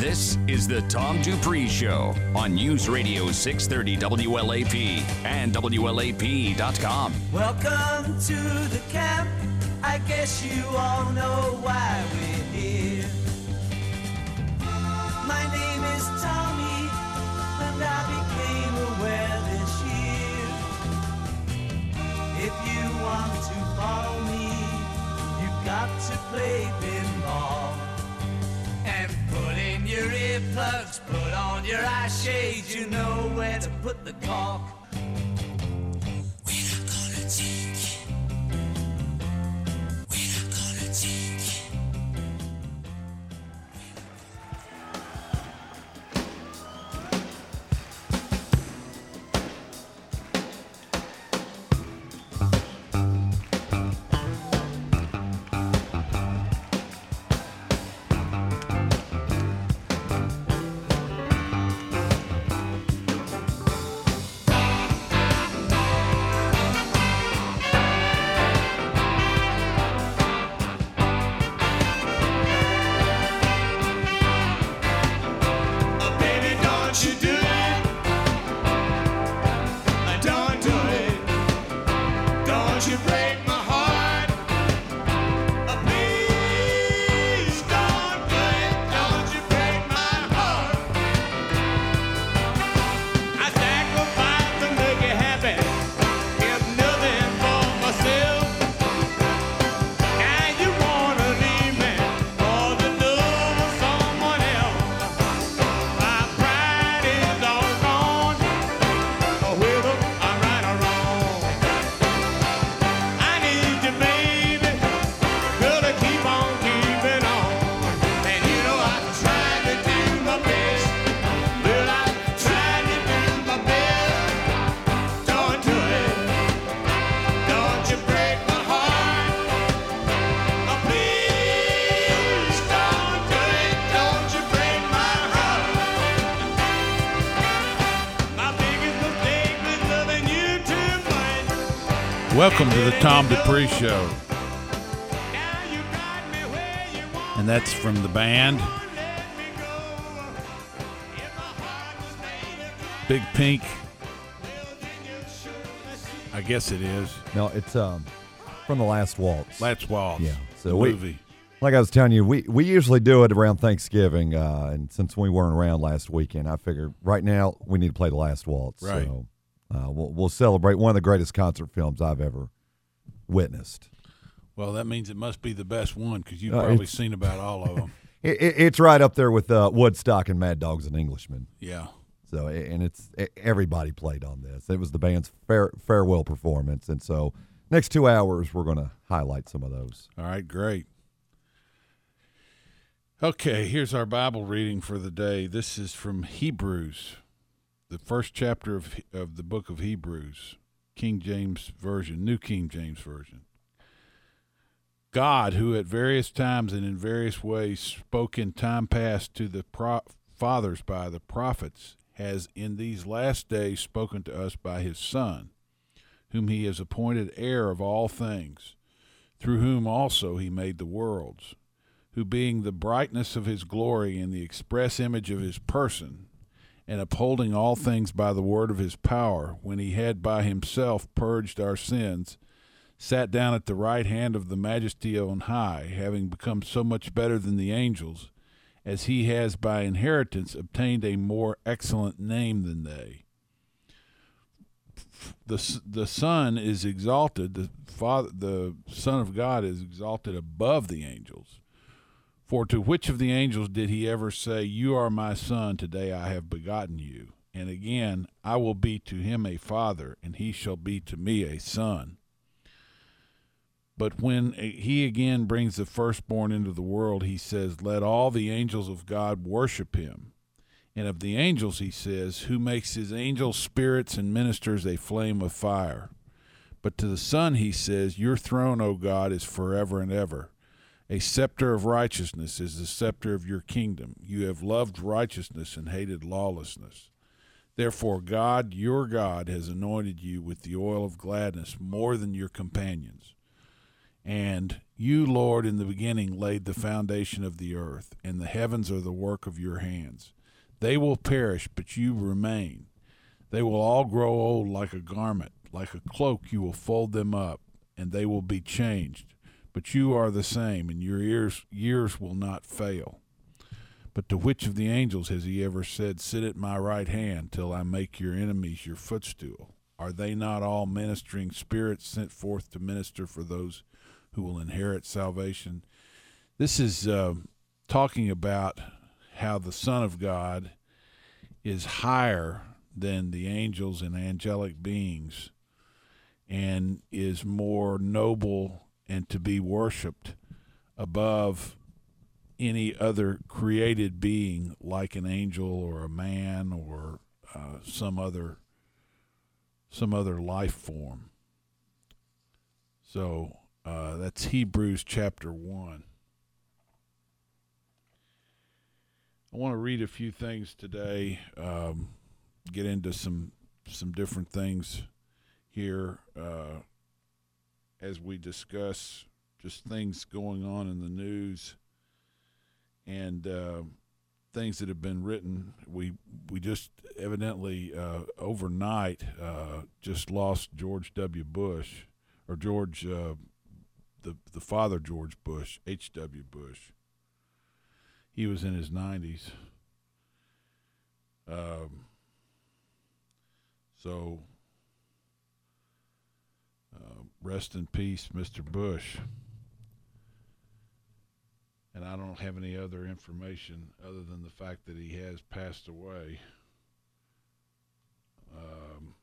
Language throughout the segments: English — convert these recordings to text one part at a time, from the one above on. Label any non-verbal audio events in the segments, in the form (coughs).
This is the Tom Dupree Show on News Radio 630 WLAP and WLAP.com. Welcome to the camp. I guess you all know why we're here. My name is Tommy, and I became aware this year. If you want to follow me, you've got to play pinball. Your earplugs, put on your eye shades, you know where to put the cork. The Tom Dupree Show. Now you got me where you want And that's from the band let me go. If my heart was made of Big Pink. glass, then you surely see. I guess it is. No, it's um from the last waltz. Let's Waltz. Yeah, so we- movie. like I was telling you, we we usually do it around Thanksgiving, uh, and since we weren't around last weekend, I figured right now we need to play the last waltz. Right. So uh, we'll we'll celebrate one of the greatest concert films I've ever witnessed. Well, that means it must be the best one because you've Uh, probably seen about all of them. (laughs) It, it, it's right up there with uh, Woodstock and Mad Dogs and Englishmen. yeah. So and it's everybody played on this. It was the band's fair, farewell performance, and so next two hours we're going to highlight some of those. All right, great. Okay, here's our Bible reading for the day. This is from Hebrews, the first chapter of, of the book of Hebrews, King James Version, New King James Version. God, who at various times and in various ways spoke in time past to the pro- fathers by the prophets, has in these last days spoken to us by his Son, whom he has appointed heir of all things through whom also he made the worlds, who being the brightness of his glory and the express image of his person, and upholding all things by the word of his power, when he had by himself purged our sins, sat down at the right hand of the majesty on high, having become so much better than the angels, as he has by inheritance obtained a more excellent name than they the the Son is exalted. The Father, the Son of God, is exalted above the angels. For to which of the angels did he ever say, "You are my Son; today I have begotten you"? And again, "I will be to him a father, and he shall be to me a son." But when eh, he again brings the firstborn into the world, he says, "Let all the angels of God worship him." And of the angels, he says, Who makes his angels spirits and ministers a flame of fire. But to the Son, he says, Your throne, O God, is forever and ever. A scepter of righteousness is the scepter of your kingdom. You have loved righteousness and hated lawlessness. Therefore, God, your God, has anointed you with the oil of gladness more than your companions. And you, Lord, in the beginning laid the foundation of the earth, and the heavens are the work of your hands. They will perish, but you remain. They will all grow old like a garment, like a cloak you will fold them up, and they will be changed. But you are the same, and your ears, years will not fail. But to which of the angels has he ever said, Sit at my right hand till I make your enemies your footstool? Are they not all ministering spirits sent forth to minister for those who will inherit salvation? This is uh, talking about how the Son of God is higher than the angels and angelic beings and is more noble and to be worshiped above any other created being like an angel or a man or uh, some other some other life form. So uh, that's Hebrews chapter one. I want to read a few things today. Um, get into some some different things here uh, as we discuss just things going on in the news and uh, things that have been written. We we just evidently uh, overnight uh, just lost George W. Bush or George uh, the the father George Bush H. W. Bush. He was in his nineties. Um, so uh, rest in peace, Mr. Bush and I don't have any other information other than the fact that he has passed away. Um,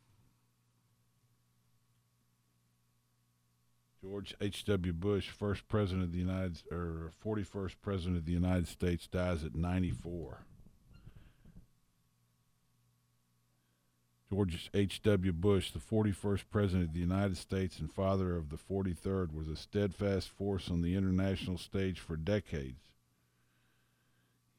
George H.W. Bush, first president of the United or 41st president of the United States, dies at 94. George H.W. Bush, the 41st President of the United States and father of the 43rd, was a steadfast force on the international stage for decades.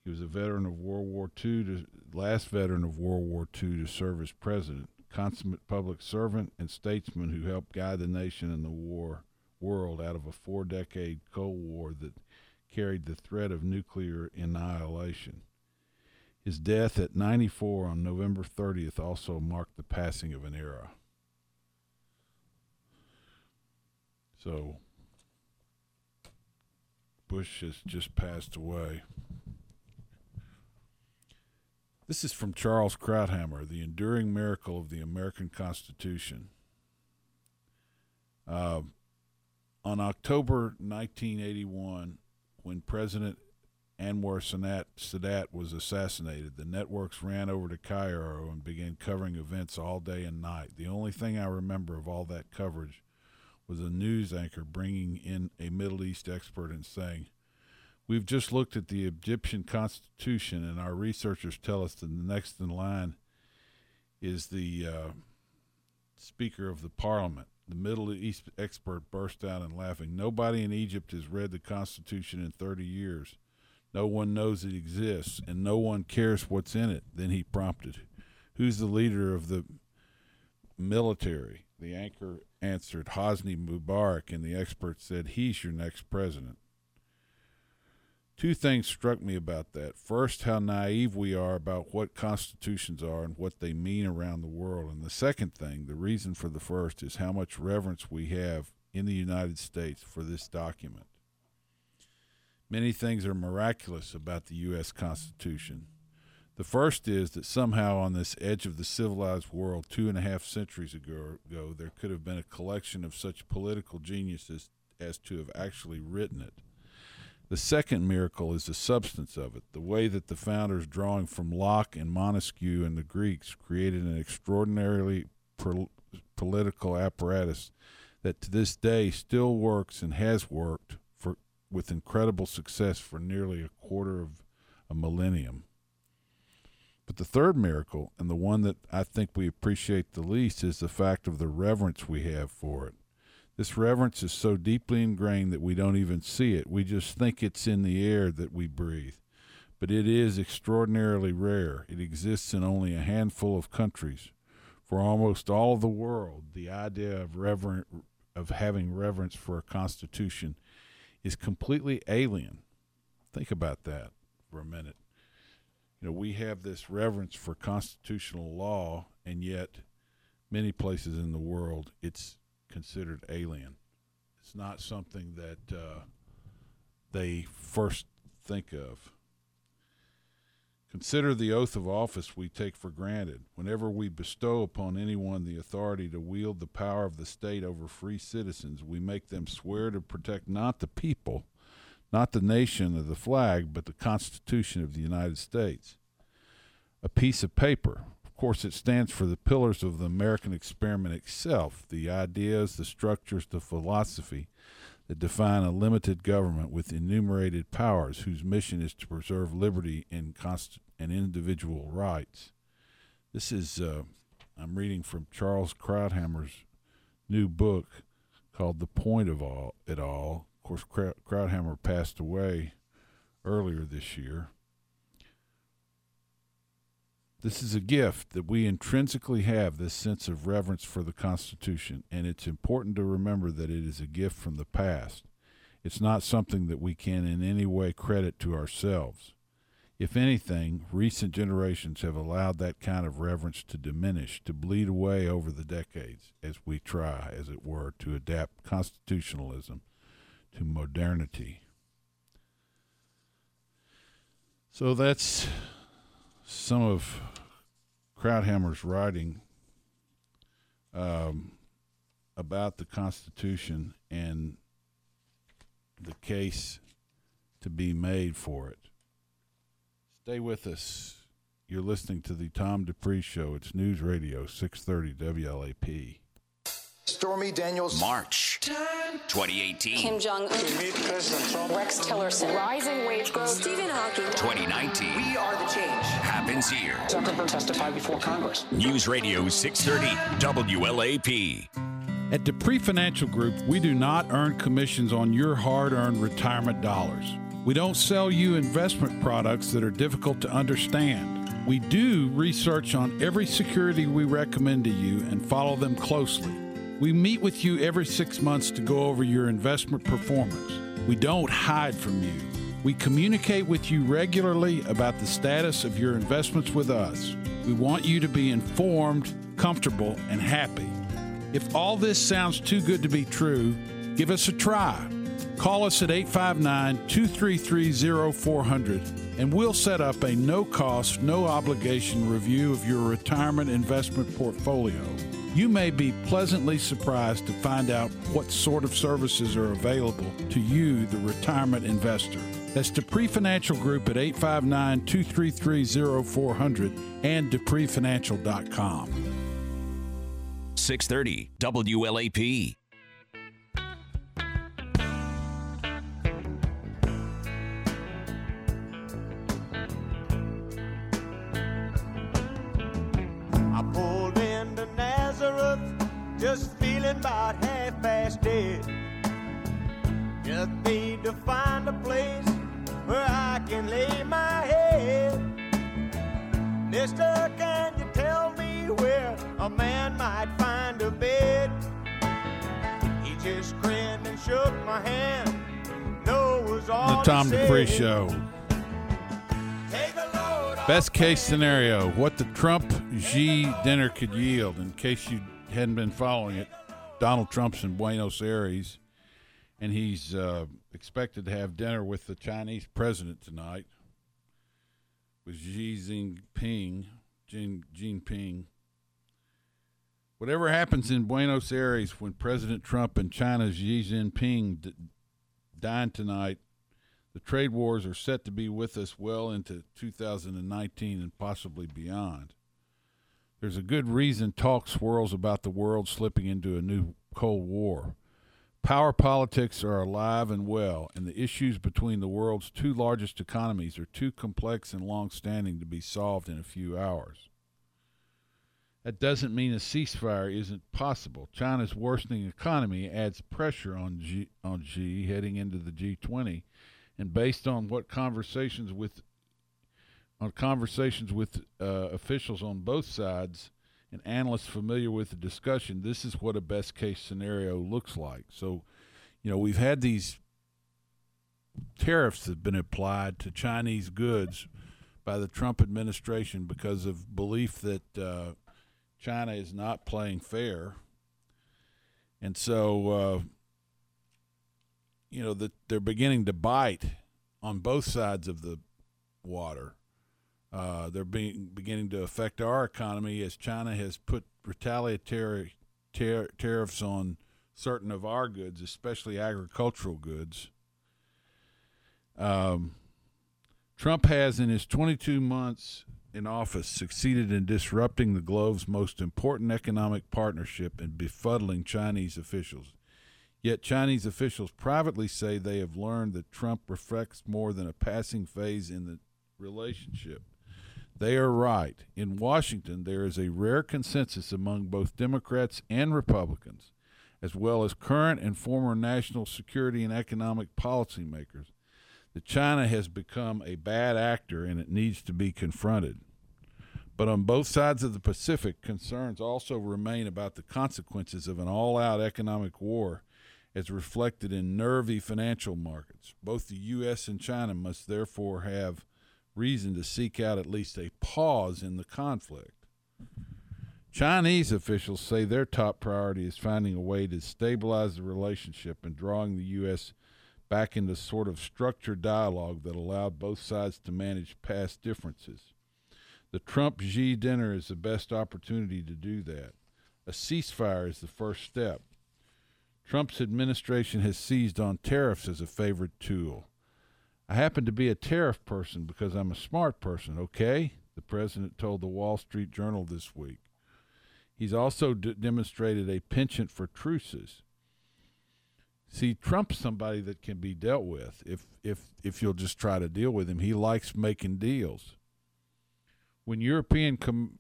He was a veteran of World War II, to, last veteran of World War II to serve as president, consummate public servant and statesman who helped guide the nation and the war world out of a four-decade Cold War that carried the threat of nuclear annihilation. His death at 94 on November 30th also marked the passing of an era. So, Bush has just passed away. This is from Charles Krauthammer, The Enduring Miracle of the American Constitution. Uh, on October 1981, when President Anwar Sadat, Sadat was assassinated, the networks ran over to Cairo and began covering events all day and night. The only thing I remember of all that coverage was a news anchor bringing in a Middle East expert and saying, We've just looked at the Egyptian constitution, and our researchers tell us that the next in line is the uh, Speaker of the Parliament. The Middle East expert burst out in laughing. Nobody in Egypt has read the Constitution in 30 years. No one knows it exists, and no one cares what's in it. Then he prompted, Who's the leader of the military? The anchor answered, Hosni Mubarak, and the expert said, He's your next president. Two things struck me about that. First, how naive we are about what constitutions are and what they mean around the world. And the second thing, the reason for the first, is how much reverence we have in the United States for this document. Many things are miraculous about the U.S. Constitution. The first is that somehow on this edge of the civilized world, two and a half centuries ago, there could have been a collection of such political geniuses as to have actually written it. The second miracle is the substance of it, the way that the founders, drawing from Locke and Montesquieu and the Greeks, created an extraordinarily pro- political apparatus that to this day still works and has worked with incredible success for nearly a quarter of a millennium. But the third miracle, and the one that I think we appreciate the least, is the fact of the reverence we have for it. This reverence is so deeply ingrained that we don't even see it. We just think it's in the air that we breathe. But it is extraordinarily rare. It exists in only a handful of countries. For almost all the world, the idea of reverent, of having reverence for a constitution is completely alien. Think about that for a minute. You know, we have this reverence for constitutional law, and yet many places in the world it's considered alien. It's not something that uh, they first think of. Consider the oath of office we take for granted. Whenever we bestow upon anyone the authority to wield the power of the state over free citizens, we make them swear to protect not the people, not the nation or the flag, but the Constitution of the United States. A piece of paper. Of course, it stands for the pillars of the American experiment itself the ideas, the structures, the philosophy that define a limited government with enumerated powers whose mission is to preserve liberty and, const- and individual rights. This is, uh, I'm reading from Charles Krauthammer's new book called The Point of All It All. Of course, Krauthammer passed away earlier this year. This is a gift that we intrinsically have this sense of reverence for the Constitution, and it's important to remember that it is a gift from the past. It's not something that we can in any way credit to ourselves. If anything, recent generations have allowed that kind of reverence to diminish, to bleed away over the decades, as we try, as it were, to adapt constitutionalism to modernity. So that's some of Krauthammer's writing um, about the Constitution and the case to be made for it. Stay with us. You're listening to the Tom Dupree Show. It's News Radio 630 WLAP. Stormy Daniels. March 2018. Kim Jong Un. Rex Tillerson. Rising wage growth. Stephen Hawking. 2019. We are the change. Happens here. Zuckerberg testified before Congress. News Radio 630 WLAP. At Dupree Financial Group, we do not earn commissions on your hard earned retirement dollars. We don't sell you investment products that are difficult to understand. We do research on every security we recommend to you and follow them closely. We meet with you every six months to go over your investment performance. We don't hide from you. We communicate with you regularly about the status of your investments with us. We want you to be informed, comfortable, and happy. If all this sounds too good to be true, give us a try. Call us at 859 233 0400 and we'll set up a no cost, no obligation review of your retirement investment portfolio you may be pleasantly surprised to find out what sort of services are available to you, the retirement investor. That's Dupree Financial Group at 859 233 0400 and DupreeFinancial.com. 630 WLAP. Find a place where I can lay my head. Mister, can you tell me where a man might find a bed? He just grinned and shook my hand. No was all The Tom he Dupree. Show. Take a load off Best case scenario what the Trump Xi dinner could yield. In case you hadn't been following it, Donald Trump's in Buenos Aires, and he's uh, expected to have dinner with the Chinese president tonight, with Xi Jinping. Jin, Jinping. Whatever happens in Buenos Aires when President Trump and China's Xi Jinping d- dine tonight, the trade wars are set to be with us well into 2019 and possibly beyond. There's a good reason talk swirls about the world slipping into a new Cold War. Power politics are alive and well, and the issues between the world's two largest economies are too complex and long standing to be solved in a few hours. That doesn't mean a ceasefire isn't possible. China's worsening economy adds pressure on G, on Xi heading into the G20 and based on what conversations with on conversations with uh, officials on both sides and analysts familiar with the discussion, this is what a best case scenario looks like. So, you know, we've had these tariffs that have been applied to Chinese goods by the Trump administration because of belief that uh, China is not playing fair. And so, uh, you know, that they're beginning to bite on both sides of the water. Uh, they're being beginning to affect our economy as China has put retaliatory tar- tariffs on certain of our goods, especially agricultural goods. Um, Trump has, in his 22 months in office, succeeded in disrupting the globe's most important economic partnership and befuddling Chinese officials. Yet Chinese officials privately say they have learned that Trump reflects more than a passing phase in the relationship. They are right. In Washington, there is a rare consensus among both Democrats and Republicans, as well as current and former national security and economic policymakers, that China has become a bad actor and it needs to be confronted. But on both sides of the Pacific, concerns also remain about the consequences of an all out economic war as reflected in nervy financial markets. Both the U.S. and China must therefore have reason to seek out at least a pause in the conflict. Chinese officials say their top priority is finding a way to stabilize the relationship and drawing the U.S. back into sort of structured dialogue that allowed both sides to manage past differences. The Trump Xi dinner is the best opportunity to do that. A ceasefire is the first step. Trump's administration has seized on tariffs as a favorite tool. I happen to be a tariff person because I'm a smart person, okay? The president told the Wall Street Journal this week. He's also d- demonstrated a penchant for truces. See, Trump's somebody that can be dealt with if if if you'll just try to deal with him. He likes making deals. When European com-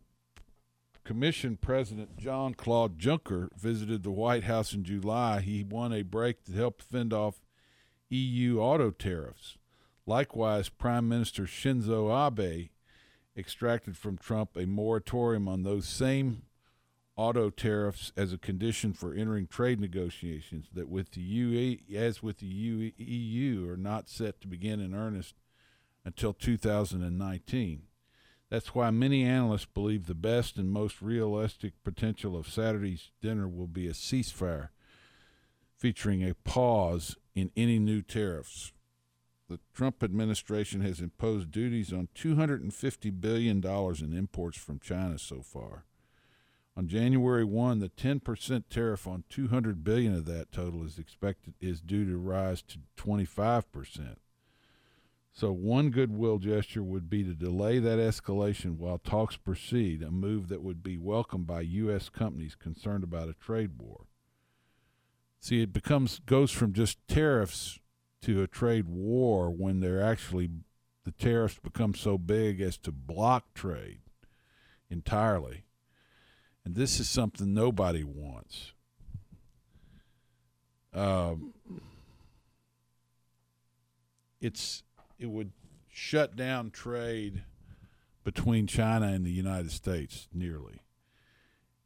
Commission President John Claude Juncker visited the White House in July, he won a break to help fend off EU auto tariffs. Likewise, Prime Minister Shinzo Abe extracted from Trump a moratorium on those same auto tariffs as a condition for entering trade negotiations that with the UE as with the EU are not set to begin in earnest until 2019. That's why many analysts believe the best and most realistic potential of Saturday's dinner will be a ceasefire featuring a pause in any new tariffs. The Trump administration has imposed duties on $250 billion in imports from China so far. On January 1, the 10% tariff on 200 billion of that total is expected is due to rise to 25%. So one goodwill gesture would be to delay that escalation while talks proceed, a move that would be welcomed by US companies concerned about a trade war. See, it becomes goes from just tariffs to a trade war when they're actually the tariffs become so big as to block trade entirely. And this is something nobody wants. Um, it's it would shut down trade between China and the United States nearly,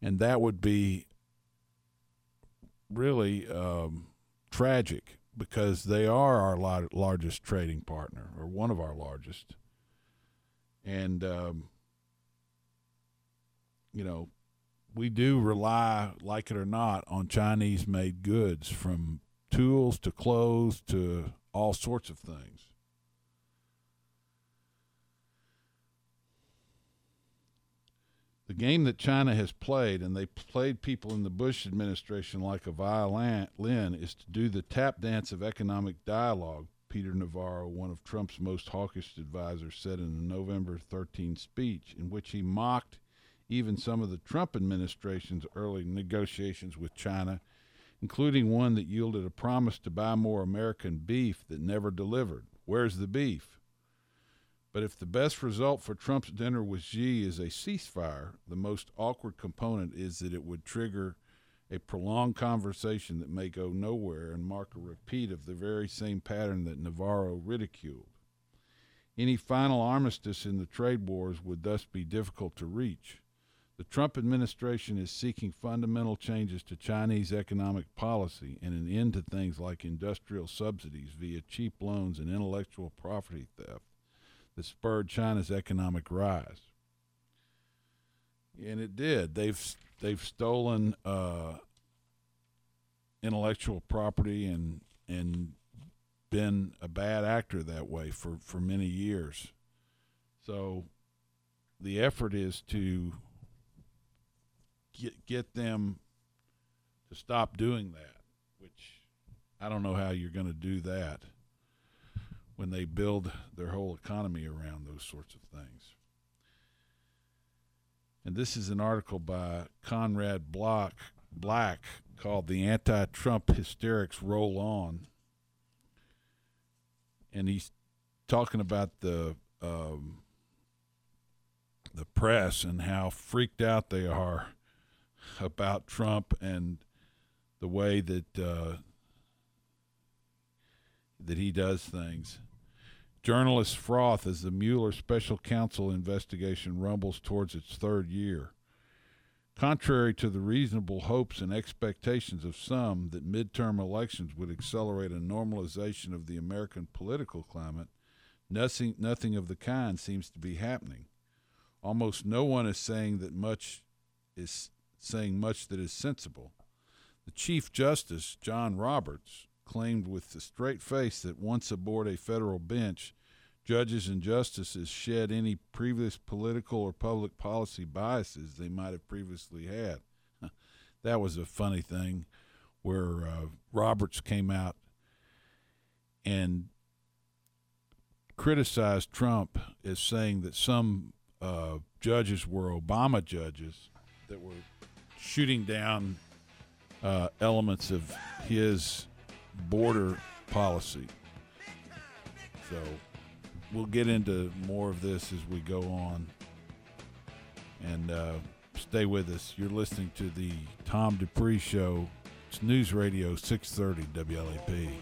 and that would be really um, tragic because they are our lar- largest trading partner or one of our largest, and um, you know we do rely, like it or not, on Chinese made goods from tools to clothes to all sorts of things. The game that China has played, and they played people in the Bush administration like a violin, is to do the tap dance of economic dialogue. Peter Navarro, one of Trump's most hawkish advisors, said in a November 13 speech, in which he mocked even some of the Trump administration's early negotiations with China, including one that yielded a promise to buy more American beef that never delivered. Where's the beef? But if the best result for Trump's dinner with Xi is a ceasefire, the most awkward component is that it would trigger a prolonged conversation that may go nowhere and mark a repeat of the very same pattern that Navarro ridiculed. Any final armistice in the trade wars would thus be difficult to reach. The Trump administration is seeking fundamental changes to Chinese economic policy and an end to things like industrial subsidies via cheap loans and intellectual property theft that spurred China's economic rise. And it did. They've they've stolen uh, intellectual property and and been a bad actor that way for, for many years. So the effort is to get get them to stop doing that, which I don't know how you're going to do that when they build their whole economy around those sorts of things. And this is an article by Conrad Block, Black called The Anti Trump Hysterics Roll On. And he's talking about the um, the press and how freaked out they are about Trump and the way that uh, that he does things. Journalist froth as the Mueller special counsel investigation rumbles towards its third year. Contrary to the reasonable hopes and expectations of some that midterm elections would accelerate a normalization of the American political climate, nothing, nothing of the kind seems to be happening. Almost no one is saying that much is saying much that is sensible. The Chief Justice, John Roberts, claimed with a straight face that once aboard a federal bench, judges and justices shed any previous political or public policy biases they might have previously had. (laughs) that was a funny thing where uh, Roberts came out and criticized Trump as saying that some uh, judges were Obama judges that were shooting down uh, elements of his border policy. So we'll get into more of this as we go on. And uh, stay with us. You're listening to the Tom Dupree Show. It's News Radio 630 WLAP.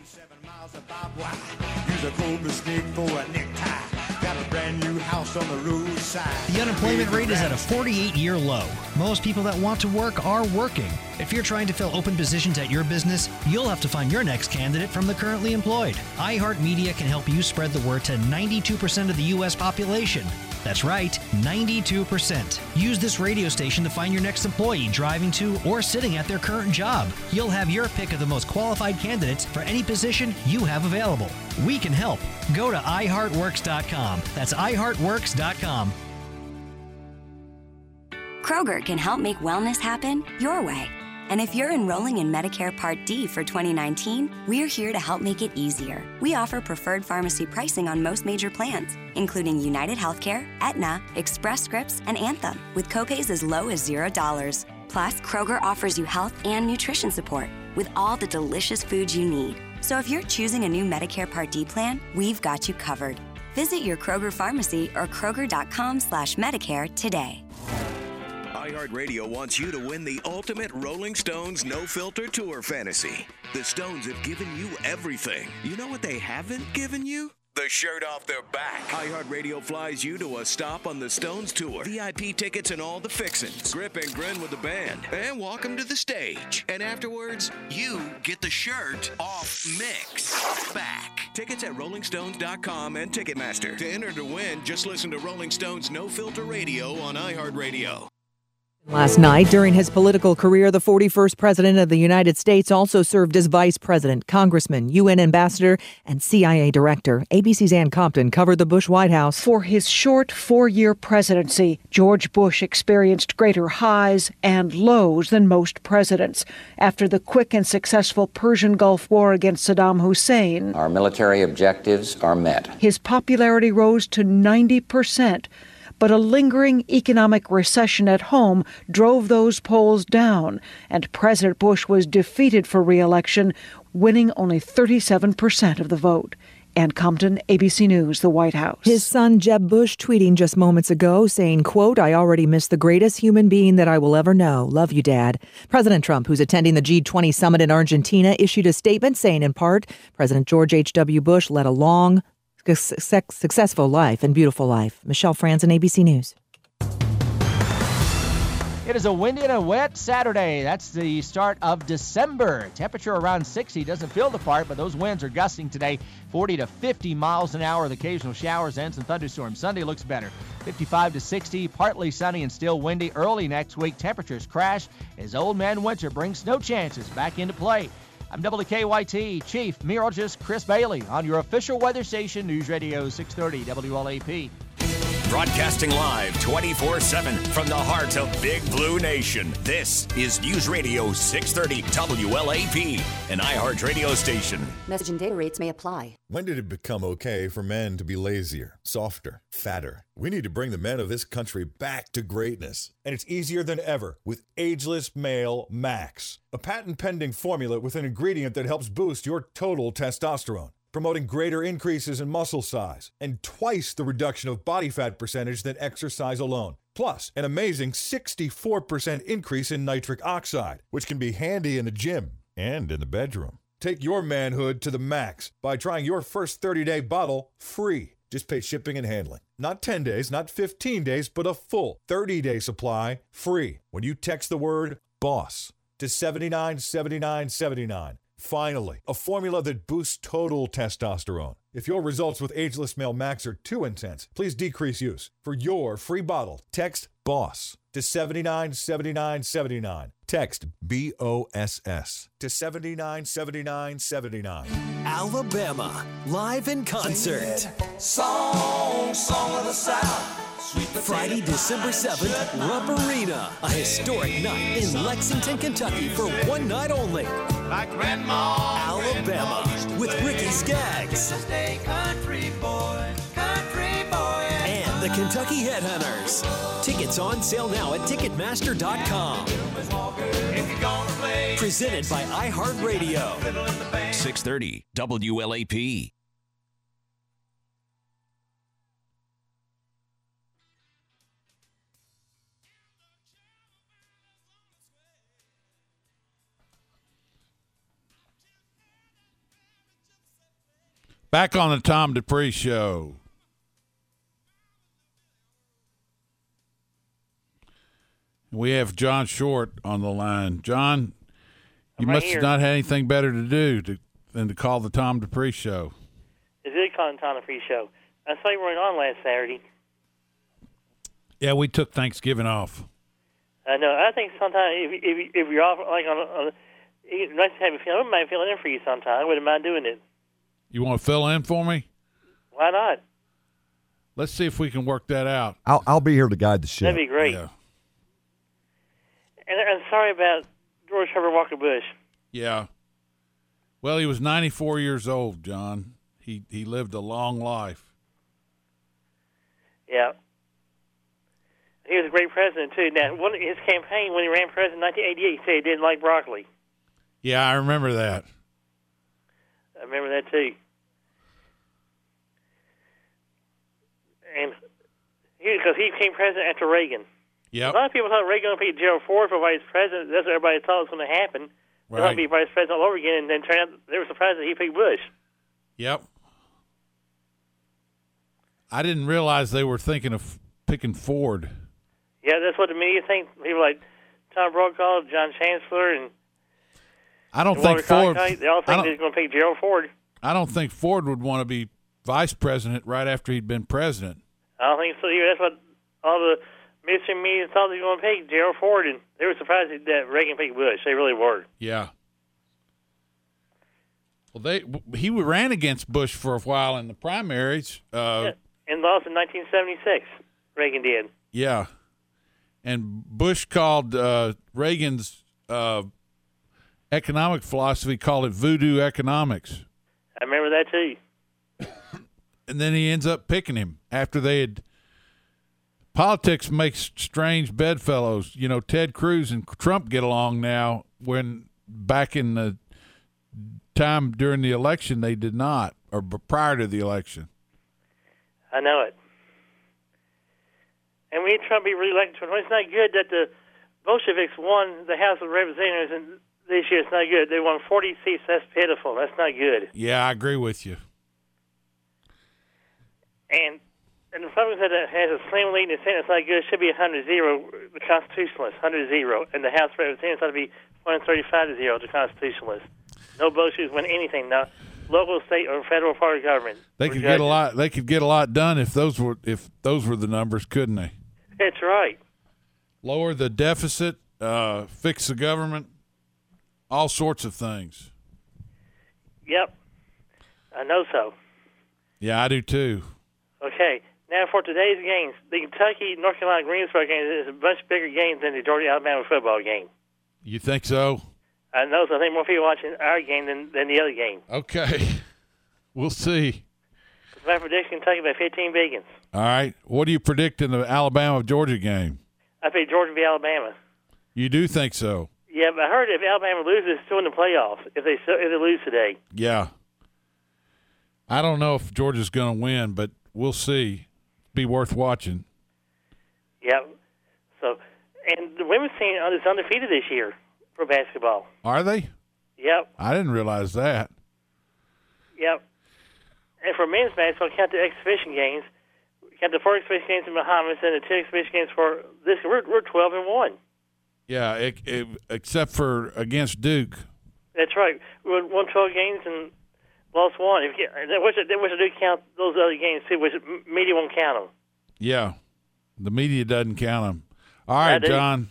The unemployment rate is at a 48 year low. Most people that want to work are working. If you're trying to fill open positions at your business, you'll have to find your next candidate from the currently employed. iHeartMedia can help you spread the word to 92% of the U.S. population. That's right, 92%. Use this radio station to find your next employee driving to or sitting at their current job. You'll have your pick of the most qualified candidates for any position you have available. We can help. Go to iHeartWorks.com. That's iHeartWorks.com. Kroger can help make wellness happen your way. And if you're enrolling in Medicare Part D for 2019, we're here to help make it easier. We offer preferred pharmacy pricing on most major plans, including United Healthcare, Aetna, Express Scripts, and Anthem, with copays as low as $0. Plus, Kroger offers you health and nutrition support with all the delicious foods you need. So if you're choosing a new Medicare Part D plan, we've got you covered. Visit your Kroger pharmacy or kroger.com slash Medicare today. iHeartRadio wants you to win the ultimate Rolling Stones no filter tour fantasy. The Stones have given you everything. You know what they haven't given you? The shirt off their back. iHeartRadio flies you to a stop on the Stones tour. VIP tickets and all the fixins. Grip and grin with the band. And walk them to the stage. And afterwards, you get the shirt off mix back. Tickets at RollingStones.com and Ticketmaster. To enter to win, just listen to Rolling Stones No Filter Radio on iHeartRadio. Last night, during his political career, the 41st President of the United States also served as Vice President, Congressman, UN Ambassador, and CIA Director. ABC's Ann Compton covered the Bush White House. For his short four year presidency, George Bush experienced greater highs and lows than most presidents. After the quick and successful Persian Gulf War against Saddam Hussein, Our military objectives are met. his popularity rose to 90 percent. But a lingering economic recession at home drove those polls down, and President Bush was defeated for re election, winning only 37% of the vote. Ann Compton, ABC News, the White House. His son Jeb Bush tweeting just moments ago saying, quote, I already miss the greatest human being that I will ever know. Love you, Dad. President Trump, who's attending the G20 summit in Argentina, issued a statement saying in part, President George H.W. Bush led a long, successful life and beautiful life. Michelle Franzen ABC News. It is a windy and a wet Saturday. That's the start of December. Temperature around 60. Doesn't feel the part, but those winds are gusting today 40 to 50 miles an hour with occasional showers and some thunderstorms. Sunday looks better 55 to 60, partly sunny and still windy. Early next week, temperatures crash as Old Man Winter brings snow chances back into play. I'm WKYT Chief Meteorologist Chris Bailey on your official weather station, News Radio 630 WLAP. Broadcasting live 24 7 from the heart of Big Blue Nation. This is News Radio 630 WLAP, an iHeart radio station. Message and data rates may apply. When did it become okay for men to be lazier, softer, fatter? We need to bring the men of this country back to greatness. And it's easier than ever with Ageless Male Max, a patent pending formula with an ingredient that helps boost your total testosterone promoting greater increases in muscle size and twice the reduction of body fat percentage than exercise alone. Plus, an amazing 64% increase in nitric oxide, which can be handy in the gym and in the bedroom. Take your manhood to the max by trying your first 30 day bottle free. Just pay shipping and handling. Not 10 days, not 15 days, but a full 30 day supply free when you text the word BOSS to 797979. Finally, a formula that boosts total testosterone. If your results with Ageless Male Max are too intense, please decrease use. For your free bottle, text BOSS to 797979. Text B O S S to 797979. Alabama, live in concert. Song, song of the South. Friday, December 7th, Rupp Arena, a historic night in Lexington, Kentucky for one night only. My grandma, Alabama, with Ricky Skaggs country boy, country boy. and the Kentucky Headhunters. Tickets on sale now at Ticketmaster.com. If you're gonna play, Presented by iHeartRadio. 630 WLAP. Back on the Tom Dupree show. We have John Short on the line. John, you right must here. have not had anything better to do to, than to call the Tom Dupree show. Is it did call Tom Free Show. I saw you weren't on last Saturday. Yeah, we took Thanksgiving off. I know. I think sometimes if if, if you're off like on, a- on it's nice to have a feel. I wouldn't mind filling in for you sometime. I wouldn't mind doing it. You want to fill in for me? Why not? Let's see if we can work that out. I'll, I'll be here to guide the ship. That'd be great. Yeah. And I'm sorry about George Herbert Walker Bush. Yeah. Well, he was 94 years old, John. He he lived a long life. Yeah. He was a great president too. Now, one his campaign when he ran president in 1988, he said he didn't like broccoli. Yeah, I remember that. I remember that too. And because he became president after Reagan. Yep. A lot of people thought Reagan would pick Gerald Ford for vice president. That's what everybody thought was going to happen. They Right. thought he'd be vice president all over again, and then turned out they were surprised that he picked Bush. Yep. I didn't realize they were thinking of picking Ford. Yeah, that's what the media think. People like Tom Brokaw, John Chancellor, and I don't think Ford. They all think they're going to pick Gerald Ford. I don't think Ford would want to be vice president right after he'd been president. I don't think so either. That's what all the mainstream media thought they were going to pick Gerald Ford, and they were surprised that Reagan picked Bush. They really were. Yeah. Well, they he ran against Bush for a while in the primaries. Uh, And lost in 1976. Reagan did. Yeah. And Bush called uh, Reagan's uh, economic philosophy, called it voodoo economics. I remember that too. (coughs) And then he ends up picking him after they had. Politics makes strange bedfellows. You know, Ted Cruz and Trump get along now when back in the time during the election they did not, or prior to the election. I know it. And we Trump to be reelected. It's not good that the Bolsheviks won the House of Representatives and this year. It's not good. They won 40 seats. That's pitiful. That's not good. Yeah, I agree with you. And and the Republican said that has a slim lead in the Senate. It's not good. It should be 100 0. The Constitutionalists, 100 0. And the House of Representatives ought to be 135 to 0. The Constitutionalists. No Bolsheviks win anything. Now, local, state, or federal party government. They could get a lot. They could get a lot done if those were if those were the numbers, couldn't they? That's right. Lower the deficit, uh, fix the government, all sorts of things. Yep. I know so. Yeah, I do too. Okay. Now for today's games, the Kentucky North Carolina Greensboro game is a much bigger game than the Georgia Alabama football game. You think so? I know, so I think more people watching our game than, than the other game. Okay, (laughs) we'll see. My prediction: Kentucky by 15 biggins. All right, what do you predict in the Alabama Georgia game? I think Georgia v Alabama. You do think so? Yeah, but I heard if Alabama loses, it's still in the playoffs. If they if they lose today, Yeah. I don't know if Georgia's going to win, but we'll see. Be worth watching. yep. So, and the women's team is undefeated this year for basketball. Are they? Yep, I didn't realize that. yep. And for men's basketball, count the exhibition games. Count the four exhibition games in Bahamas and the two exhibition games for this. We're we're 12 and one. Yeah, it, it, except for against Duke. That's right. We won won 12 games and lost one. If you, was that was do count those other games too, which media won't count them. Yeah, the media doesn't count them. All right. John.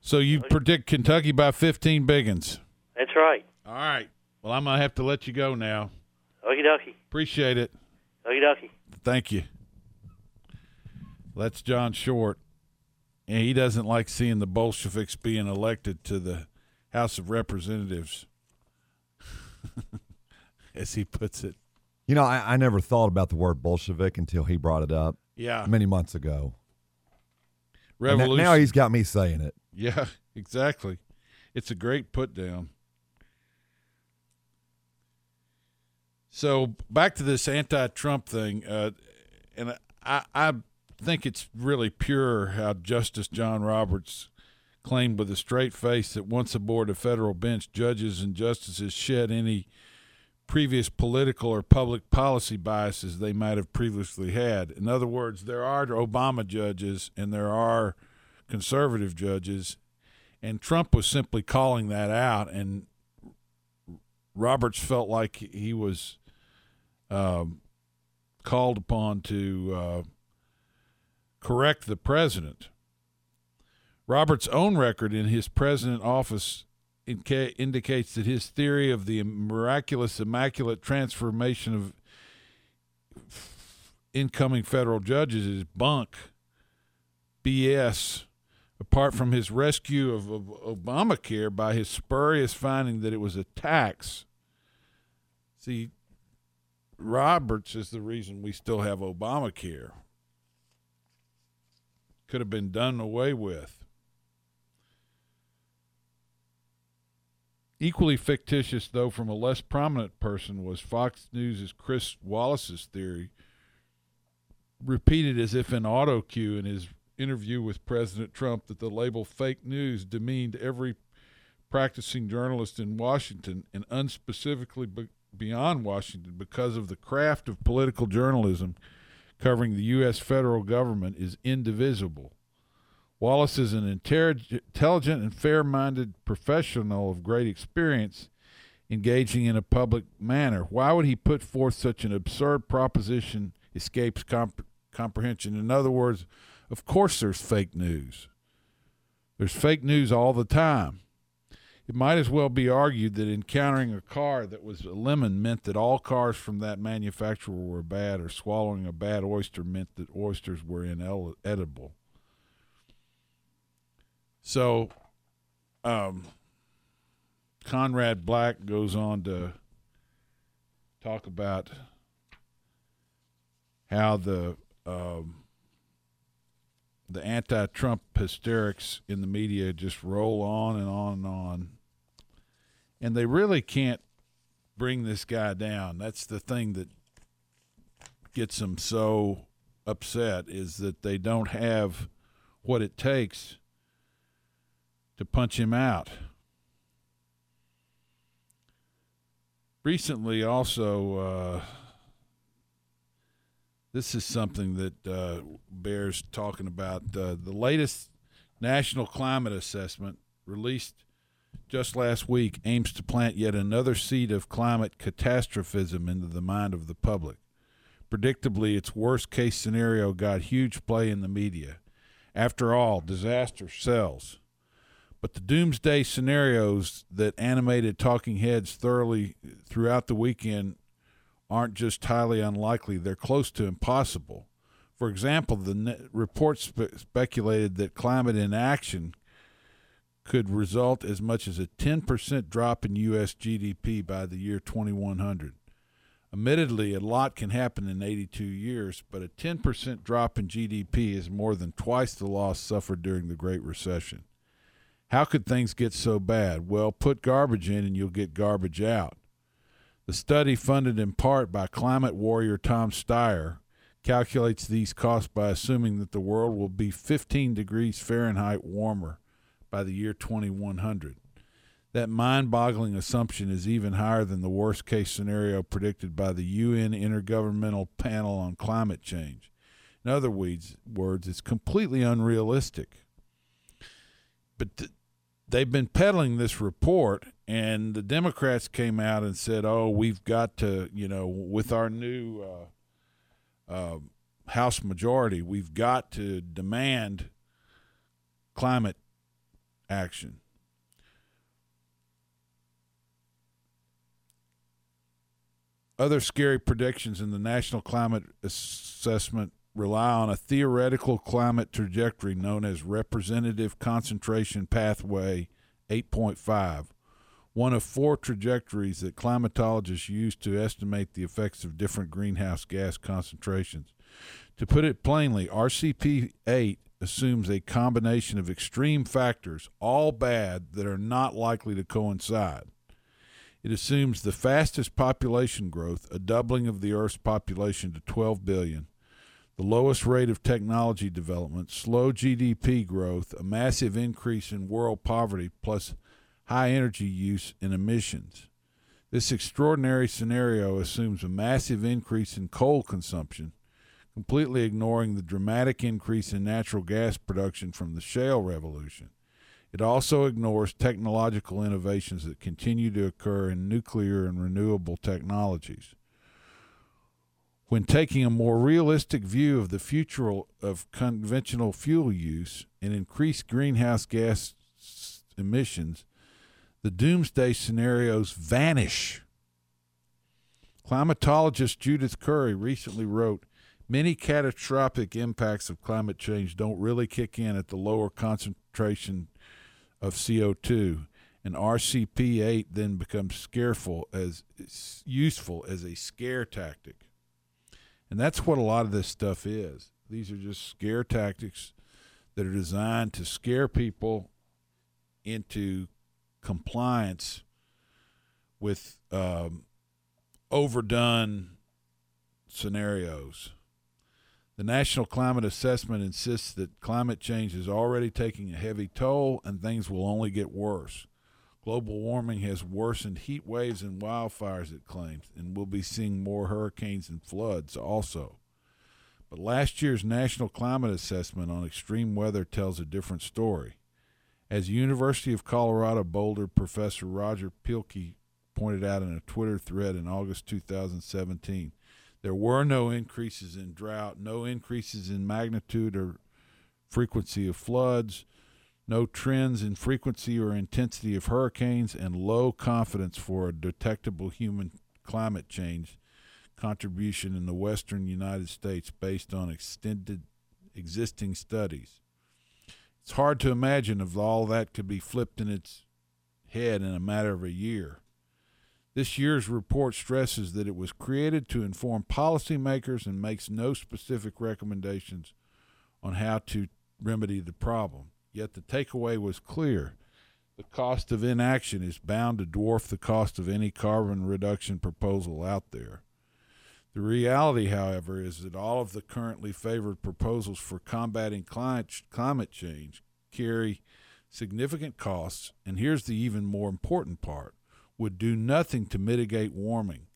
So you predict Kentucky by 15 biggins. That's right. All right. Well, I'm gonna have to let you go now. Okie dokie. Appreciate it. Okie dokie. Thank you. That's John Short. And he doesn't like seeing the Bolsheviks being elected to the House of Representatives, (laughs) as he puts it. You know, I, I never thought about the word Bolshevik until he brought it up. Yeah. Many months ago. And Revolution. now he's got me saying it. Yeah, (laughs) exactly. It's a great put down. So back to this anti-Trump thing, uh, and I, I think it's really pure how Justice John Roberts claimed with a straight face that once aboard a federal bench, judges and justices shed any previous political or public policy biases they might have previously had. In other words, there are Obama judges and there are conservative judges, and Trump was simply calling that out, and Roberts felt like he was um, called upon to uh, correct the president. Roberts' own record in his president office inca- indicates that his theory of the miraculous, immaculate transformation of incoming federal judges is bunk, BS. Apart from his rescue of, of Obamacare by his spurious finding that it was a tax. See, Roberts is the reason we still have Obamacare. Could have been done away with. Equally fictitious, though, from a less prominent person, was Fox News' Chris Wallace's theory, repeated as if in auto cue in his interview with President Trump, that the label fake news demeaned every practicing journalist in Washington and unspecifically be- beyond Washington because of the craft of political journalism covering the U.S. federal government is indivisible. Wallace is an intelligent and fair minded professional of great experience engaging in a public manner. Why would he put forth such an absurd proposition escapes comp- comprehension? In other words, of course there's fake news. There's fake news all the time. It might as well be argued that encountering a car that was a lemon meant that all cars from that manufacturer were bad, or swallowing a bad oyster meant that oysters were inedible. So, um, Conrad Black goes on to talk about how the um, the anti-Trump hysterics in the media just roll on and on and on, and they really can't bring this guy down. That's the thing that gets them so upset is that they don't have what it takes to punch him out. Recently, also, uh, This is something that uh, bears talking about. Uh, the latest National Climate Assessment, released just last week, aims to plant yet another seed of climate catastrophism into the mind of the public. Predictably, its worst case scenario got huge play in the media. After all, disaster sells. But the doomsday scenarios that animated talking heads thoroughly throughout the weekend aren't just highly unlikely, they're close to impossible. For example, the ne- report spe- speculated that climate inaction could result as much as a 10% drop in U.S. GDP by the year 2100. Admittedly, a lot can happen in 82 years, but a 10% drop in GDP is more than twice the loss suffered during the Great Recession. How could things get so bad? Well, put garbage in and you'll get garbage out. The study, funded in part by climate warrior Tom Steyer, calculates these costs by assuming that the world will be 15 degrees Fahrenheit warmer by the year 2100. That mind boggling assumption is even higher than the worst case scenario predicted by the UN Intergovernmental Panel on Climate Change. In other words, it's completely unrealistic. But th- they've been peddling this report, and the Democrats came out and said, "Oh, we've got to, you know, with our new uh, uh, House majority, we've got to demand climate action." Other scary predictions in the National Climate Assessment rely on a theoretical climate trajectory known as Representative Concentration Pathway 8.5, one of four trajectories that climatologists use to estimate the effects of different greenhouse gas concentrations. To put it plainly, RCP 8 assumes a combination of extreme factors, all bad, that are not likely to coincide. It assumes the fastest population growth, a doubling of the Earth's population to 12 billion, the lowest rate of technology development, slow GDP growth, a massive increase in world poverty, plus high energy use and emissions. This extraordinary scenario assumes a massive increase in coal consumption, completely ignoring the dramatic increase in natural gas production from the shale revolution. It also ignores technological innovations that continue to occur in nuclear and renewable technologies. When taking a more realistic view of the future of conventional fuel use and increased greenhouse gas emissions, the doomsday scenarios vanish. Climatologist Judith Curry recently wrote Many catastrophic impacts of climate change don't really kick in at the lower concentration of CO2, and RCP8 then becomes scareful as useful as a scare tactic. And that's what a lot of this stuff is. These are just scare tactics that are designed to scare people into compliance with um, overdone scenarios. The National Climate Assessment insists that climate change is already taking a heavy toll and things will only get worse. Global warming has worsened heat waves and wildfires, it claims, and we'll be seeing more hurricanes and floods also. But last year's National Climate Assessment on extreme weather tells a different story. As University of Colorado Boulder professor Roger Pielke pointed out in a Twitter thread in August 2017, there were no increases in drought, no increases in magnitude or frequency of floods, no trends in frequency or intensity of hurricanes, and low confidence for a detectable human climate change contribution in the western United States based on extended existing studies. It's hard to imagine if all that could be flipped in its head in a matter of a year. This year's report stresses that it was created to inform policymakers and makes no specific recommendations on how to remedy the problem. Yet the takeaway was clear. The cost of inaction is bound to dwarf the cost of any carbon reduction proposal out there. The reality, however, is that all of the currently favored proposals for combating climate change carry significant costs, and here's the even more important part would do nothing to mitigate warming.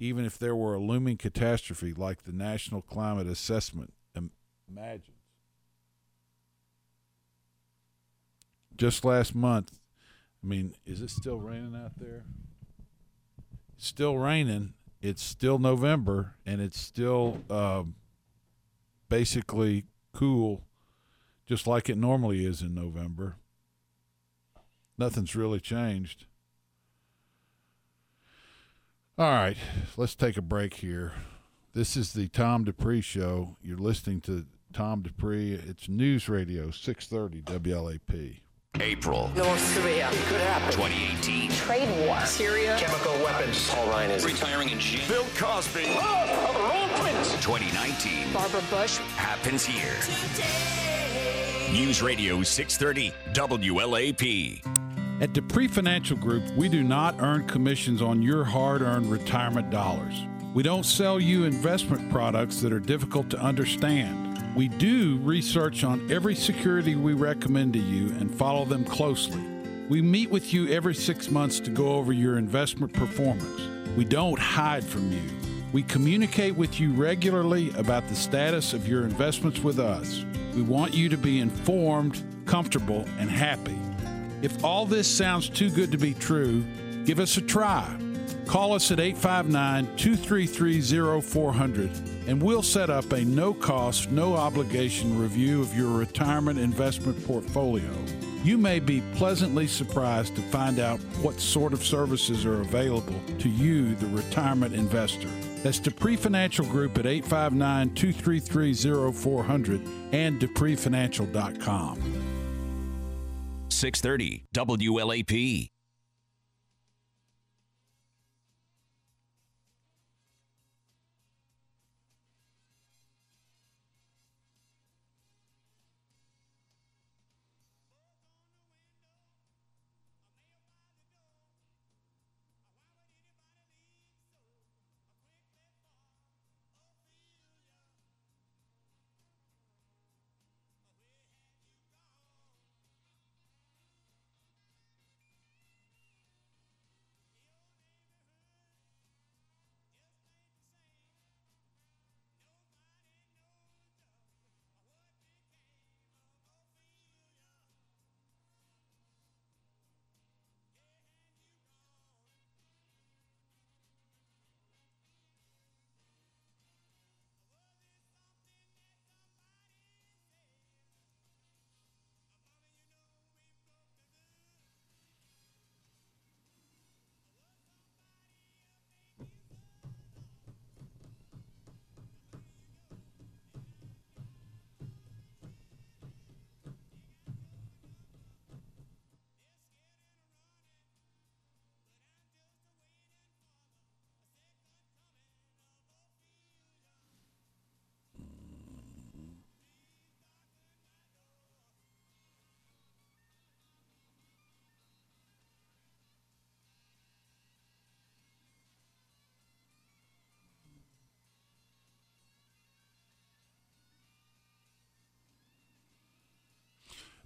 even if there were a looming catastrophe like the National Climate Assessment im- imagines. Just last month, I mean, is it still raining out there? Still raining. It's still November, and it's still um, basically cool, just like it normally is in November. Nothing's really changed. All right, let's take a break here. This is the Tom Dupree Show. You're listening to Tom Dupree. It's News Radio 630 WLAP. April North Korea. Could happen. 2018. Trade war. Syria. Chemical weapons. Paul Ryan is Retiring in jail. Bill Cosby. Oh, the wrong prince. 2019 Barbara Bush. happens here. News Radio 630 WLAP. At Dupree Financial Group, we do not earn commissions on your hard earned retirement dollars. We don't sell you investment products that are difficult to understand. We do research on every security we recommend to you and follow them closely. We meet with you every six months to go over your investment performance. We don't hide from you. We communicate with you regularly about the status of your investments with us. We want you to be informed, comfortable, and happy. If all this sounds too good to be true, give us a try. Call us at 859 233 0400 and we'll set up a no cost, no obligation review of your retirement investment portfolio. You may be pleasantly surprised to find out what sort of services are available to you, the retirement investor. That's Dupree Financial Group at 859 233 0400 and DupreeFinancial.com. 630 WLAP.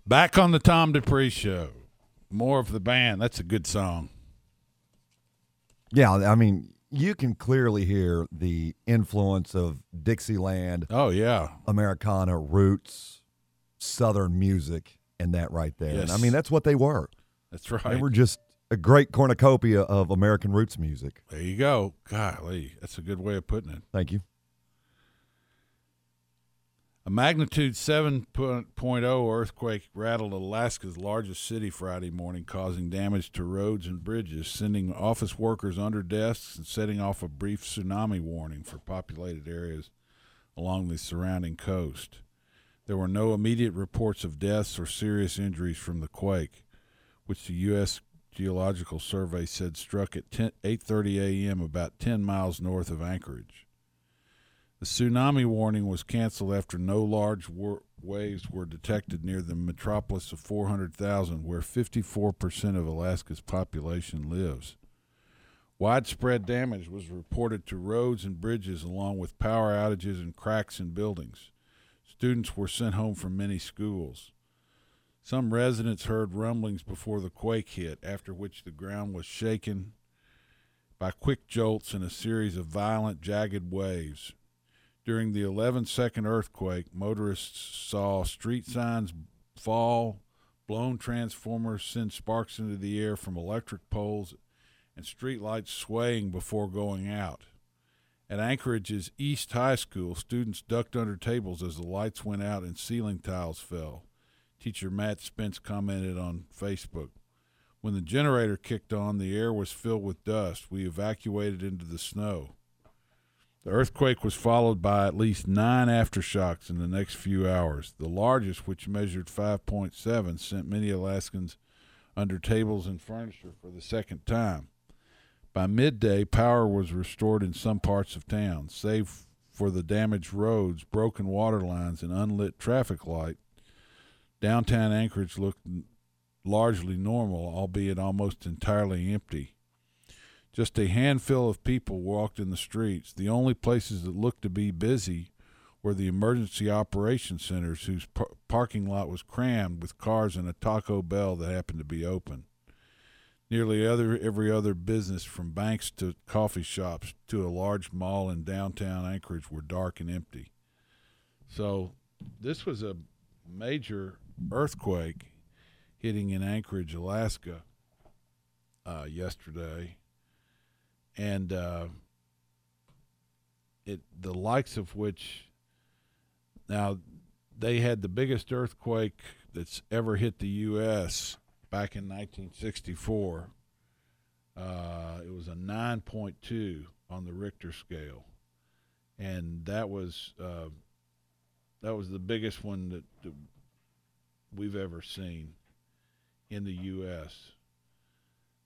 Back on the Tom Dupree Show. More of the band. That's a good song. Yeah, I mean, you can clearly hear the influence of Dixieland. Oh yeah, Americana roots, Southern music, and that right there. And I mean, that's what they were. That's right. They were just a great cornucopia of American roots music. There you go. Golly, that's a good way of putting it. Thank you. A magnitude 7.0 earthquake rattled Alaska's largest city Friday morning, causing damage to roads and bridges, sending office workers under desks and setting off a brief tsunami warning for populated areas along the surrounding coast. There were no immediate reports of deaths or serious injuries from the quake, which the U.S. Geological Survey said struck at 10, 8:30 a.m. about 10 miles north of Anchorage. The tsunami warning was canceled after no large war- waves were detected near the metropolis of 400,000, where 54% of Alaska's population lives. Widespread damage was reported to roads and bridges, along with power outages and cracks in buildings. Students were sent home from many schools. Some residents heard rumblings before the quake hit, after which the ground was shaken by quick jolts and a series of violent, jagged waves. During the 11 second earthquake, motorists saw street signs fall, blown transformers send sparks into the air from electric poles, and street lights swaying before going out. At Anchorage's East High School, students ducked under tables as the lights went out and ceiling tiles fell. Teacher Matt Spence commented on Facebook. When the generator kicked on, the air was filled with dust. We evacuated into the snow. The earthquake was followed by at least nine aftershocks in the next few hours. The largest, which measured 5.7, sent many Alaskans under tables and furniture for the second time. By midday, power was restored in some parts of town, save for the damaged roads, broken water lines, and unlit traffic light. Downtown Anchorage looked largely normal, albeit almost entirely empty. Just a handful of people walked in the streets. The only places that looked to be busy were the emergency operations centers, whose par- parking lot was crammed with cars and a Taco Bell that happened to be open. Nearly other every other business, from banks to coffee shops to a large mall in downtown Anchorage, were dark and empty. So, this was a major earthquake hitting in Anchorage, Alaska, uh, yesterday, and uh, it the likes of which now they had the biggest earthquake that's ever hit the U.S. back in 1964. Uh, it was a 9.2 on the Richter scale, and that was uh, that was the biggest one that, that we've ever seen in the U.S.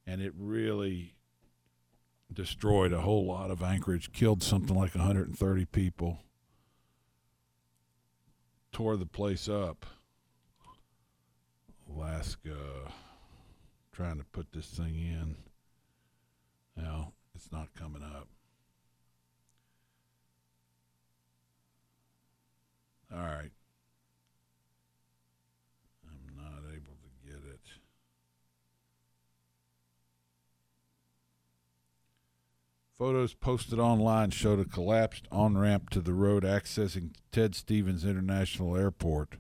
And it really destroyed a whole lot of Anchorage, killed something like 130 people, tore the place up. Alaska, trying to put this thing in. Now, it's not coming up. All right. I'm not able to get it. Photos posted online showed a collapsed on ramp to the road accessing Ted Stevens International Airport,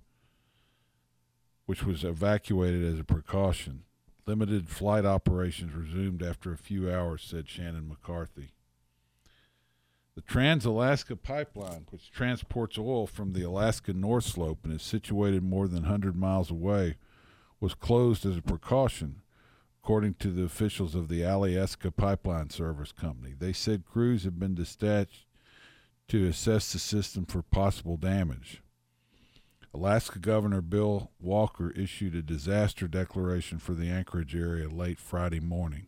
which was evacuated as a precaution. Limited flight operations resumed after a few hours, said Shannon McCarthy. The Trans Alaska Pipeline, which transports oil from the Alaska North Slope and is situated more than 100 miles away, was closed as a precaution, according to the officials of the Alyeska Pipeline Service Company. They said crews have been dispatched to assess the system for possible damage. Alaska Governor Bill Walker issued a disaster declaration for the Anchorage area late Friday morning.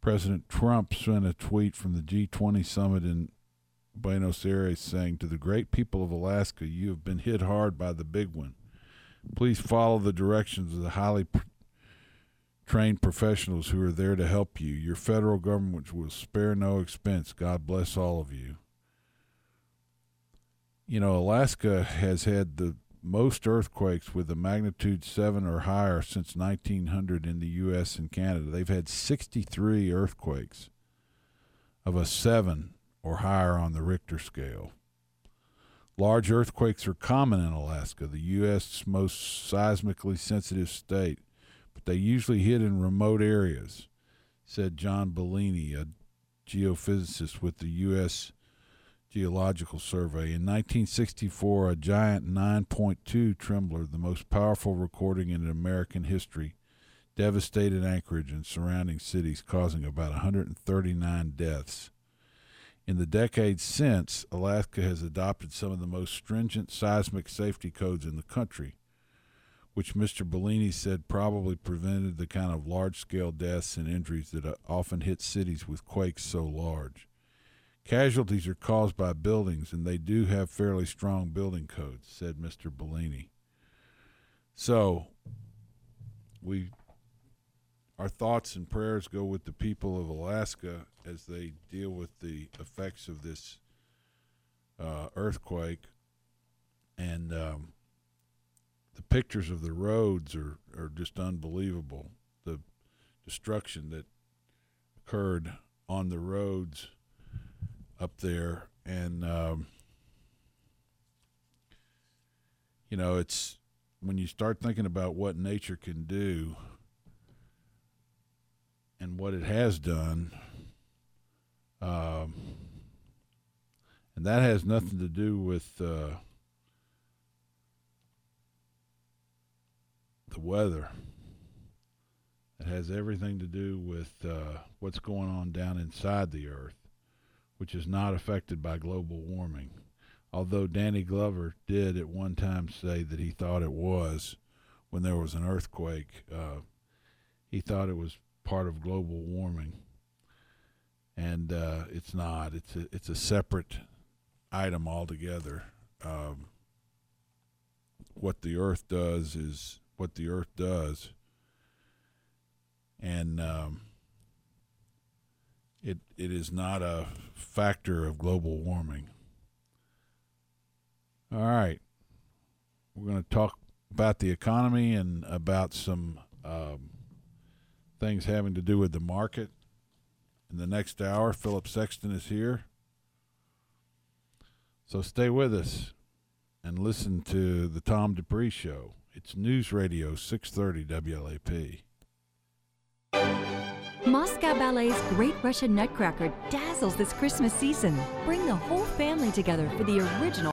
President Trump sent a tweet from the G20 summit in Buenos Aires saying, To the great people of Alaska, you have been hit hard by the big one. Please follow the directions of the highly trained professionals who are there to help you. Your federal government will spare no expense. God bless all of you. You know, Alaska has had the most earthquakes with a magnitude 7 or higher since 1900 in the U.S. and Canada. They've had 63 earthquakes of a 7 or higher on the Richter scale. Large earthquakes are common in Alaska, the U.S.'s most seismically sensitive state, but they usually hit in remote areas, said John Bellini, a geophysicist with the U.S. Geological Survey. In 1964, a giant 9.2 trembler, the most powerful recording in American history, devastated Anchorage and surrounding cities, causing about 139 deaths. In the decades since, Alaska has adopted some of the most stringent seismic safety codes in the country, which Mr. Bellini said probably prevented the kind of large scale deaths and injuries that often hit cities with quakes so large. Casualties are caused by buildings, and they do have fairly strong building codes, said Mr. Bellini. So, we our thoughts and prayers go with the people of Alaska as they deal with the effects of this uh, earthquake, and um, the pictures of the roads are are just unbelievable. The destruction that occurred on the roads up there, and um, you know, it's when you start thinking about what nature can do and what it has done, um, and that has nothing to do with uh, the weather. It has everything to do with uh, what's going on down inside the earth, which is not affected by global warming. Although Danny Glover did at one time say that he thought it was when there was an earthquake, uh, he thought it was part of global warming, and uh, it's not. It's a it's a separate item altogether. Um, what the Earth does is what the Earth does, and um, it it is not a factor of global warming. All right, we're going to talk about the economy and about some um, things having to do with the market. In the next hour, Philip Sexton is here. So stay with us and listen to the Tom Dupree Show. It's News Radio 630 WLAP. Moscow Ballet's Great Russian Nutcracker dazzles this Christmas season. Bring the whole family together for the original